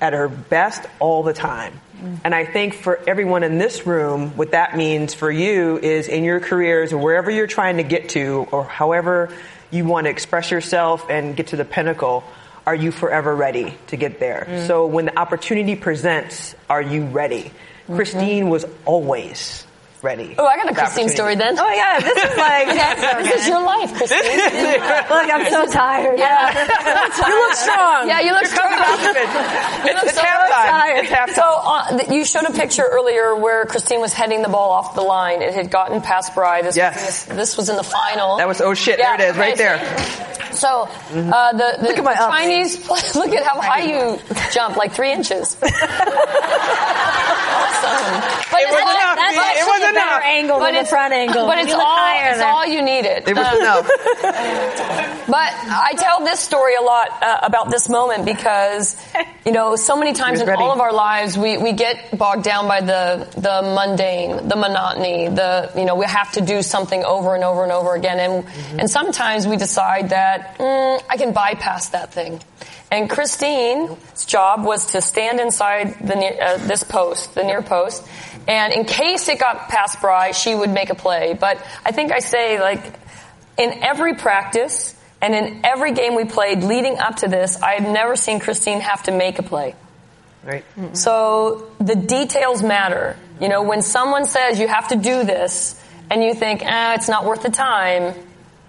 at her best all the time. And I think for everyone in this room, what that means for you is in your careers or wherever you're trying to get to or however you want to express yourself and get to the pinnacle, are you forever ready to get there? Mm. So when the opportunity presents, are you ready? Kristine was always ready. Oh, I got a Kristine story then. Oh yeah, this is like this is your life, Kristine. Look, I'm so tired. Yeah. You look strong. Yeah, you look strong. You look It's so tired. It's halftime. So uh, you showed a picture earlier where Kristine was heading the ball off the line. It had gotten past Bry. This, Yes. this, this was in the final. That was, oh shit, Yeah, there it is, right okay, there. So uh, the, the, Look at my the. Chinese, look at how high you jump, like three inches. awesome. But It was all- enough, that's Mia, it actually was a enough. better angle than the front angle. But it's all, it's all you needed. It was Uh, enough. but I tell this story a lot uh, about this moment because, you know, so many times in ready. all of our lives we, we get bogged down by the, the mundane, the monotony, the, you know, we have to do something over and over and over again. And, and sometimes we decide that, mm, I can bypass that thing. And Kristine's job was to stand inside the near, uh, this post, the near post, and in case it got past Bry, she would make a play. But I think I say like, in every practice and in every game we played leading up to this, I had never seen Kristine have to make a play. Right. So the details matter. You know, when someone says you have to do this and you think, ah, it's not worth the time,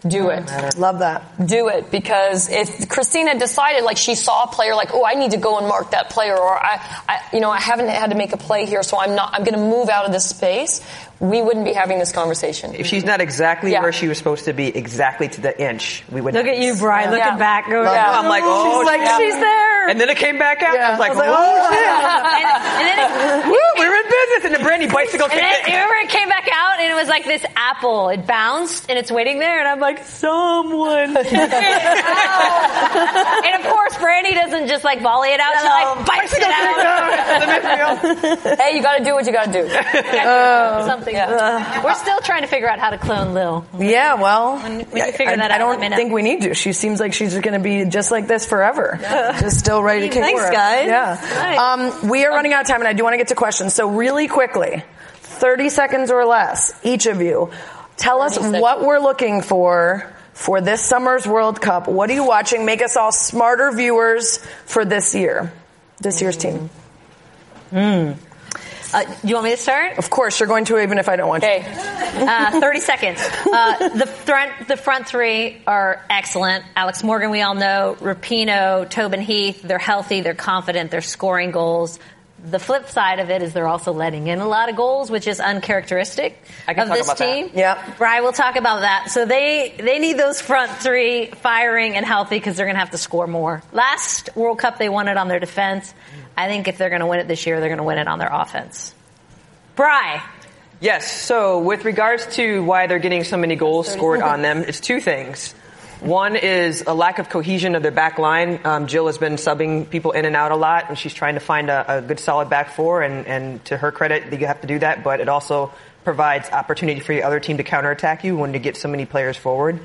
do it. Love that. Do it because if Christina decided like she saw a player like, oh, I need to go and mark that player or I, I you know, I haven't had to make a play here, so I'm not, I'm going to move out of this space, we wouldn't be having this conversation. If she's not exactly Yeah. where she was supposed to be, exactly to the inch, we would Look at you, Brian, looking Yeah. back. Going, Yeah. Oh, I'm like, oh, She's like, shit. she's there. And then it came back out. I was like, I was like, oh, oh, shit. and, and then it, Woo, we're in business. And the Brandi bicycle And kicked then, remember it came back out and it was like this apple. It bounced and it's waiting there and I'm like, someone. and of course, Brandi doesn't just like volley it out. She like bites it out. hey, you got to do what you got to do. Something. We're still trying to figure out how to clone Lil. Yeah, well, When- when you figure I, that I out, let don't me think we need to. She seems like she's going to be just like this forever. Just still ready to kick Thanks, work. guys. Yeah. Nice. Um, we are running out of time, and I do want to get to questions. So really quickly, 30 seconds or less, each of you, tell us seconds. what we're looking for for this summer's World Cup. What are you watching? Make us all smarter viewers for this year, this year's team. Uh, you want me to start? Of course, you're going to, even if I don't want. Okay. Uh, 30 seconds. Uh, the front, the front three are excellent. Alex Morgan, we all know. Rapinoe, Tobin Heath, they're healthy, they're confident, they're scoring goals. The flip side of it is they're also letting in a lot of goals, which is uncharacteristic I can of talk this about that. team. Yep. Brian will talk about that. So they they need those front three firing and healthy because they're going to have to score more. Last World Cup they won it on their defense. I think if they're going to win it this year, they're going to win it on their offense. Bry. Yes. So with regards to why they're getting so many goals scored on them, it's two things. One is a lack of cohesion of their back line. Um, Jill has been subbing people in and out a lot, and she's trying to find a, a good solid back four. And, and to her credit, you have to do that. But it also provides opportunity for the other team to counterattack you when you get so many players forward.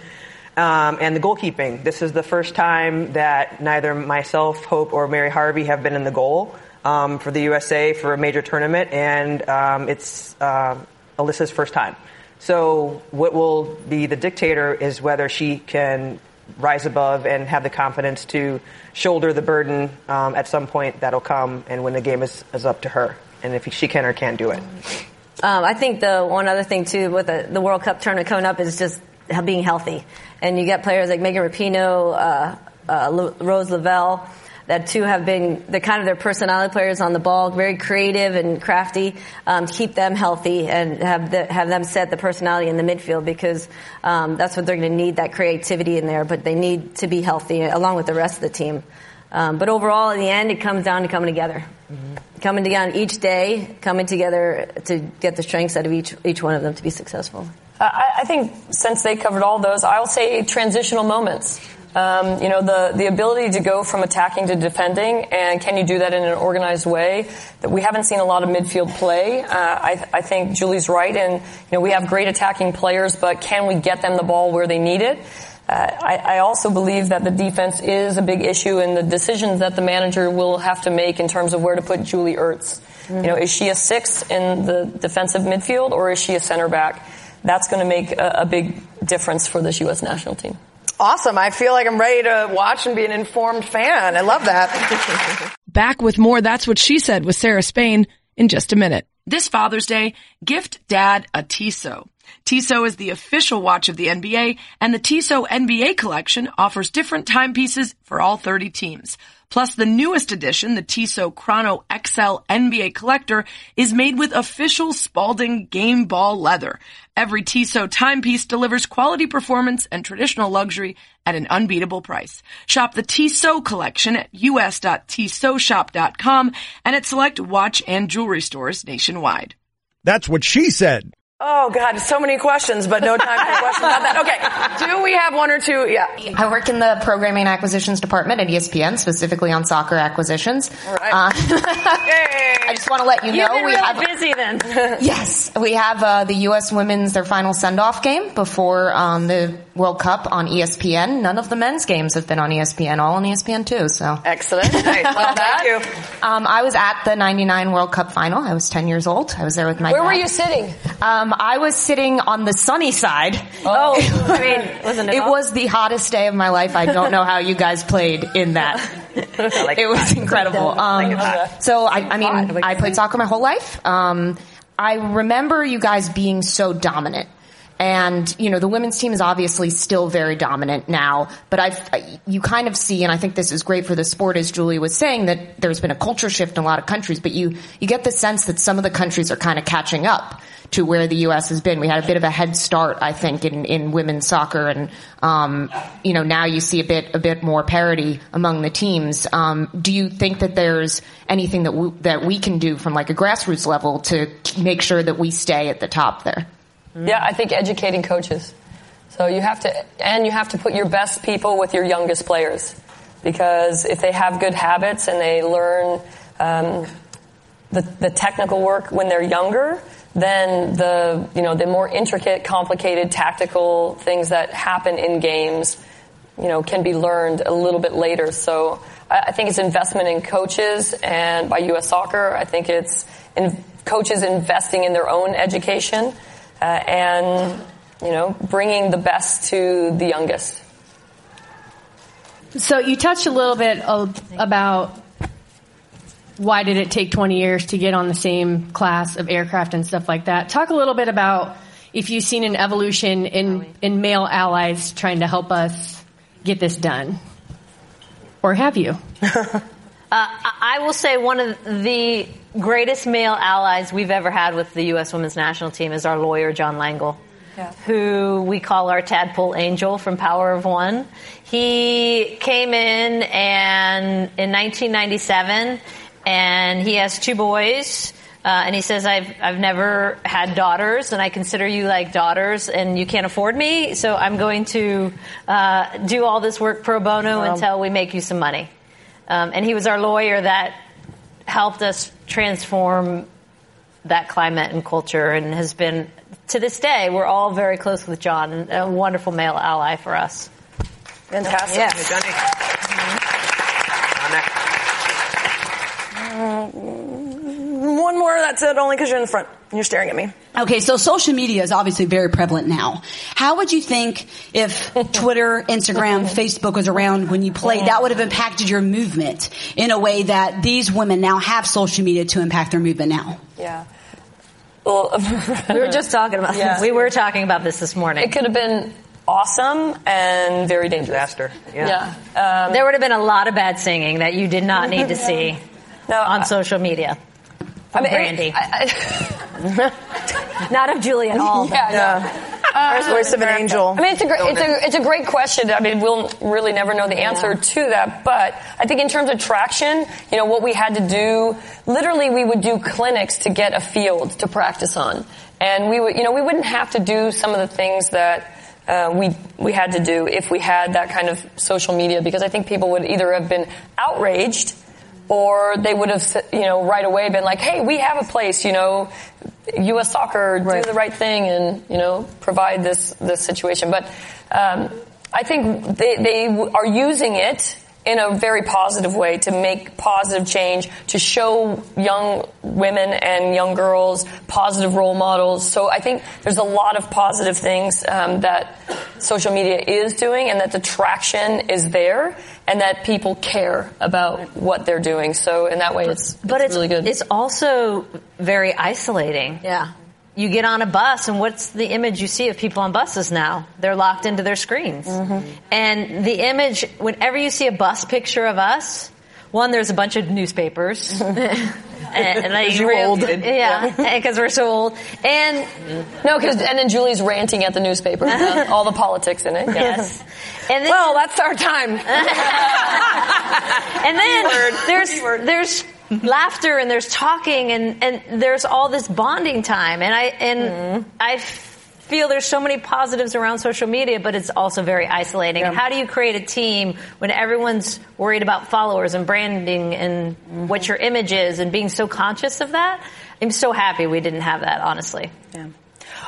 Um, and the goalkeeping. This is the first time that neither myself, Hope, or Mary Harvey have been in the goal um, for the USA for a major tournament, and um, it's uh, Alyssa's first time. So what will be the dictator is whether she can rise above and have the confidence to shoulder the burden um, at some point that'll come, and when the game is, is up to her, and if she can or can't do it. Um, I think the one other thing too with the, the World Cup tournament coming up is just being healthy, and you get players like Megan Rapinoe, uh, uh, Rose Lavelle, that too have been the kind of their personality players on the ball, very creative and crafty. Um, keep them healthy and have the, have them set the personality in the midfield because um, that's what they're going to need that creativity in there. But they need to be healthy along with the rest of the team. Um, but overall, in the end, it comes down to coming together coming together each day, coming together to get the strengths out of each each one of them to be successful. I, I think since they covered all those, I'll say transitional moments. Um, you know, the, the ability to go from attacking to defending, and can you do that in an organized way? That we haven't seen a lot of midfield play. Uh, I, I think Julie's right, and you know we have great attacking players, but can we get them the ball where they need it? Uh, I, I also believe that the defense is a big issue, and the decisions that the manager will have to make in terms of where to put Julie Ertz. You know, is she a six in the defensive midfield, or is she a center back? That's going to make a, a big difference for this U.S. national team. Awesome. I feel like I'm ready to watch and be an informed fan. I love that. Back with more That's What She Said with Sarah Spain in just a minute. This Father's Day, gift dad a Tissot. Tissot is the official watch of the NBA, and the Tissot NBA collection offers different timepieces for all 30 teams. Plus, the newest edition, the Tissot Chrono XL NBA Collector, is made with official Spalding game ball leather. Every Tissot timepiece delivers quality performance and traditional luxury at an unbeatable price. Shop the Tissot collection at us.tissotshop.com and at select watch and jewelry stores nationwide. That's what she said. Oh God, so many questions, but no time for questions about that. Okay, do we have one or two? Yeah. I work in the programming acquisitions department at ESPN, specifically on soccer acquisitions. All right. Uh, I just want to let you know You've been we really have busy then. yes, we have uh, the U.S. women's their final send off game before um, the World Cup on ESPN. None of the men's games have been on ESPN, all on ESPN too. So excellent. Nice. Well, thank you. Um, I was at the '99 World Cup final. I was 10 years old. I was there with my. Where dad. were you sitting? Um, I was sitting on the sunny side. Oh, I mean, wasn't it? It all- was the hottest day of my life. I don't know how you guys played in that. it was incredible. Um, so I, I mean, I played soccer my whole life. Um, I remember you guys being so dominant. And, you know, the women's team is obviously still very dominant now, but I've, you kind of see, and I think this is great for the sport, as Julie was saying, that there's been a culture shift in a lot of countries, but you, you get the sense that some of the countries are kind of catching up to where the U.S. has been. We had a bit of a head start, I think, in, in women's soccer, and um, you know now you see a bit a bit more parity among the teams. Um, do you think that there's anything that we, that we can do from like a grassroots level to make sure that we stay at the top there? Yeah, I think educating coaches. So you have to, and you have to put your best people with your youngest players. Because if they have good habits and they learn um, the, the technical work when they're younger, then the, you know, the more intricate, complicated, tactical things that happen in games, you know, can be learned a little bit later. So I, I think it's investment in coaches and by U.S. Soccer, I think it's in coaches investing in their own education uh, and you know bringing the best to the youngest. So you touched a little bit of, about why did it take 20 years to get on the same class of aircraft and stuff like that. Talk a little bit about if you've seen an evolution in, in male allies trying to help us get this done. Or have you? Uh, I will say one of the greatest male allies we've ever had with the U.S. women's national team is our lawyer, John Langel. Who we call our tadpole angel from Power of One. He came in and in 1997, and he has two boys. Uh, and he says, I've, I've never had daughters, and I consider you like daughters, and you can't afford me, so I'm going to uh, do all this work pro bono until we make you some money. Um, and he was our lawyer that helped us transform that climate and culture and has been, to this day, we're all very close with John, a wonderful male ally for us. Fantastic. Yes. One more, that's it, only because you're in the front. and You're staring at me. Okay, so social media is obviously very prevalent now. How would you think if Twitter, Instagram, Facebook was around when you played, that would have impacted your movement in a way that these women now have social media to impact their movement now? Yeah. Well, we were just talking about Yeah. this. We were talking about this this morning. It could have been awesome and very dangerous. Disaster. Yeah. Um, there would have been a lot of bad singing that you did not need to see on social media. From I mean, Brandi. I- not of Julie at all. Yeah, no. First voice of an angel. I mean, it's a, great, it's a it's a great question. I mean, we'll really never know the answer to that. But I think in terms of traction, you know, what we had to do, literally, we would do clinics to get a field to practice on, and we would, you know, we wouldn't have to do some of the things that. Uh, we we had to do if we had that kind of social media because I think people would either have been outraged or they would have, you know, right away been like, "Hey, we have a place, you know, U.S. Soccer, do the right thing, and you know, provide this this situation." But um, I think they they are using it in a very positive way to make positive change, to show young women and young girls positive role models. So I think there's a lot of positive things um, that social media is doing and that the traction is there and that people care about what they're doing. So in that way, it's, but it's, really good. It's also very isolating. Yeah. You get on a bus, and what's the image you see of people on buses now? They're locked into their screens. Mm-hmm. And the image, whenever you see a bus picture of us, one, there's a bunch of newspapers. and, and like, You're real- old. Yeah, because we're so old. And no, because and then Julie's ranting at the newspaper, uh, all the politics in it. Yeah. Yes. And then, well, that's our time. and then there's there's laughter and there's talking and and there's all this bonding time and I and mm-hmm. I feel there's so many positives around social media but it's also very isolating and how do you create a team when everyone's worried about followers and branding and mm-hmm. what your image is and being so conscious of that I'm so happy we didn't have that honestly yeah.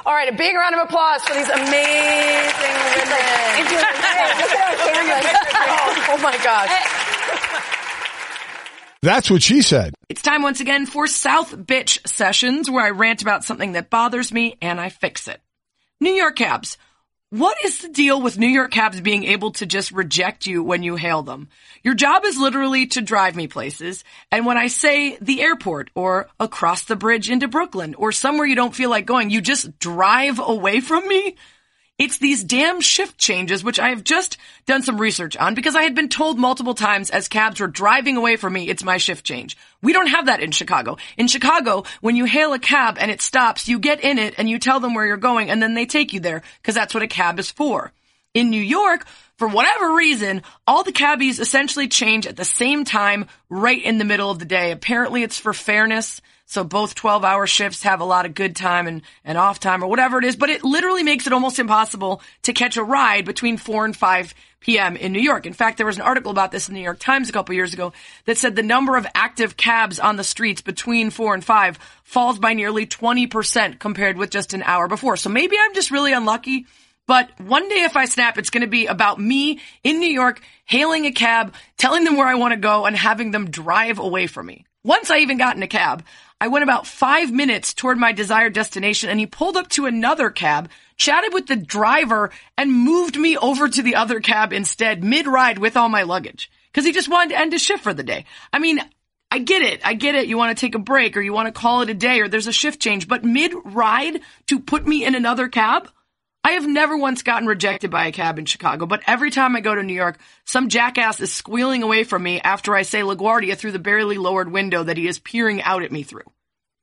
All right, a big round of applause for these amazing women. Look at our cameras. oh, oh my gosh. That's what she said. It's time once again for South Bitch Sessions, where I rant about something that bothers me and I fix it. New York cabs. What is the deal with New York cabs being able to just reject you when you hail them? Your job is literally to drive me places. And when I say the airport or across the bridge into Brooklyn or somewhere you don't feel like going, you just drive away from me? It's these damn shift changes, which I have just done some research on because I had been told multiple times as cabs were driving away from me, it's my shift change. We don't have that in Chicago. In Chicago, when you hail a cab and it stops, you get in it and you tell them where you're going and then they take you there because that's what a cab is for. In New York, for whatever reason, all the cabbies essentially change at the same time right in the middle of the day. Apparently it's for fairness. So both 12 hour shifts have a lot of good time and, and off time or whatever it is, but it literally makes it almost impossible to catch a ride between 4 and 5 p.m. in New York. In fact, there was an article about this in the New York Times a couple years ago that said the number of active cabs on the streets between 4 and 5 falls by nearly 20% compared with just an hour before. So maybe I'm just really unlucky. But one day if I snap, it's going to be about me in New York, hailing a cab, telling them where I want to go and having them drive away from me. Once I even got in a cab, I went about five minutes toward my desired destination and he pulled up to another cab, chatted with the driver and moved me over to the other cab instead mid ride with all my luggage. Cause he just wanted to end his shift for the day. I mean, I get it. I get it. You want to take a break or you want to call it a day or there's a shift change, but mid ride to put me in another cab? I have never once gotten rejected by a cab in Chicago, but every time I go to New York, some jackass is squealing away from me after I say LaGuardia through the barely lowered window that he is peering out at me through.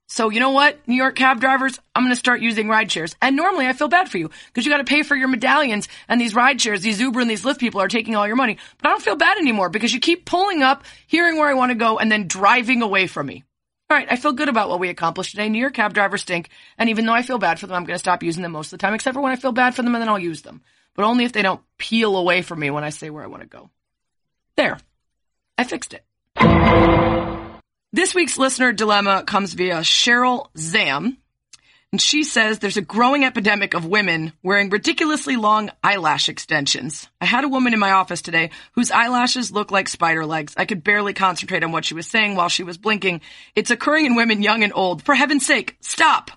So you know what, New York cab drivers, I'm going to start using ride shares. And normally I feel bad for you because you got to pay for your medallions and these ride shares, these Uber and these Lyft people are taking all your money. But I don't feel bad anymore because you keep pulling up, hearing where I want to go and then driving away from me. All right, I feel good about what we accomplished today. New York cab drivers stink. And even though I feel bad for them, I'm going to stop using them most of the time, except for when I feel bad for them and then I'll use them. But only if they don't peel away from me when I say where I want to go. There. I fixed it. This week's listener dilemma comes via Cheryl Zam. And she says there's a growing epidemic of women wearing ridiculously long eyelash extensions. I had a woman in my office today whose eyelashes look like spider legs. I could barely concentrate on what she was saying while she was blinking. It's occurring in women young and old. For heaven's sake, stop!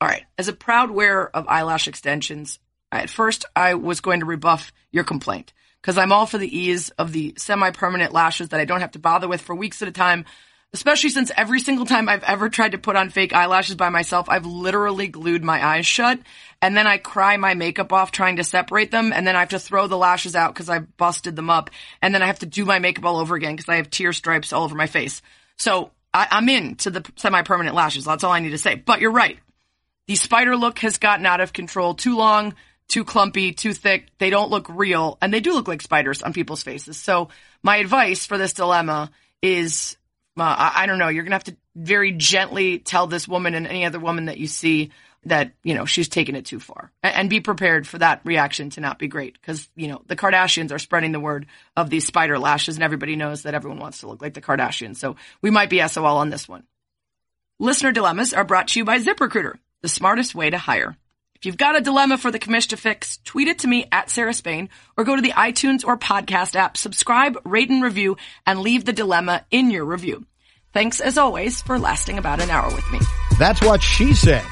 All right. As a proud wearer of eyelash extensions, at first I was going to rebuff your complaint because I'm all for the ease of the semi-permanent lashes that I don't have to bother with for weeks at a time. Especially since every single time I've ever tried to put on fake eyelashes by myself, I've literally glued my eyes shut and then I cry my makeup off trying to separate them and then I have to throw the lashes out because I busted them up and then I have to do my makeup all over again because I have tear stripes all over my face. So I, I'm in to the semi-permanent lashes. That's all I need to say. But you're right. The spider look has gotten out of control too long, too clumpy, too thick. They don't look real and they do look like spiders on people's faces. So my advice for this dilemma is uh, I, don't know. You're gonna have to very gently tell this woman and any other woman that you see that you know she's taken it too far, and, and be prepared for that reaction to not be great because you know the Kardashians are spreading the word of these spider lashes, and everybody knows that everyone wants to look like the Kardashians. So we might be SOL on this one. Listener dilemmas are brought to you by ZipRecruiter, the smartest way to hire. If you've got a dilemma for the commish to fix, tweet it to me at Sarah Spain or go to the iTunes or podcast app, subscribe, rate and review, and leave the dilemma in your review. Thanks as always for lasting about an hour with me. That's what she said.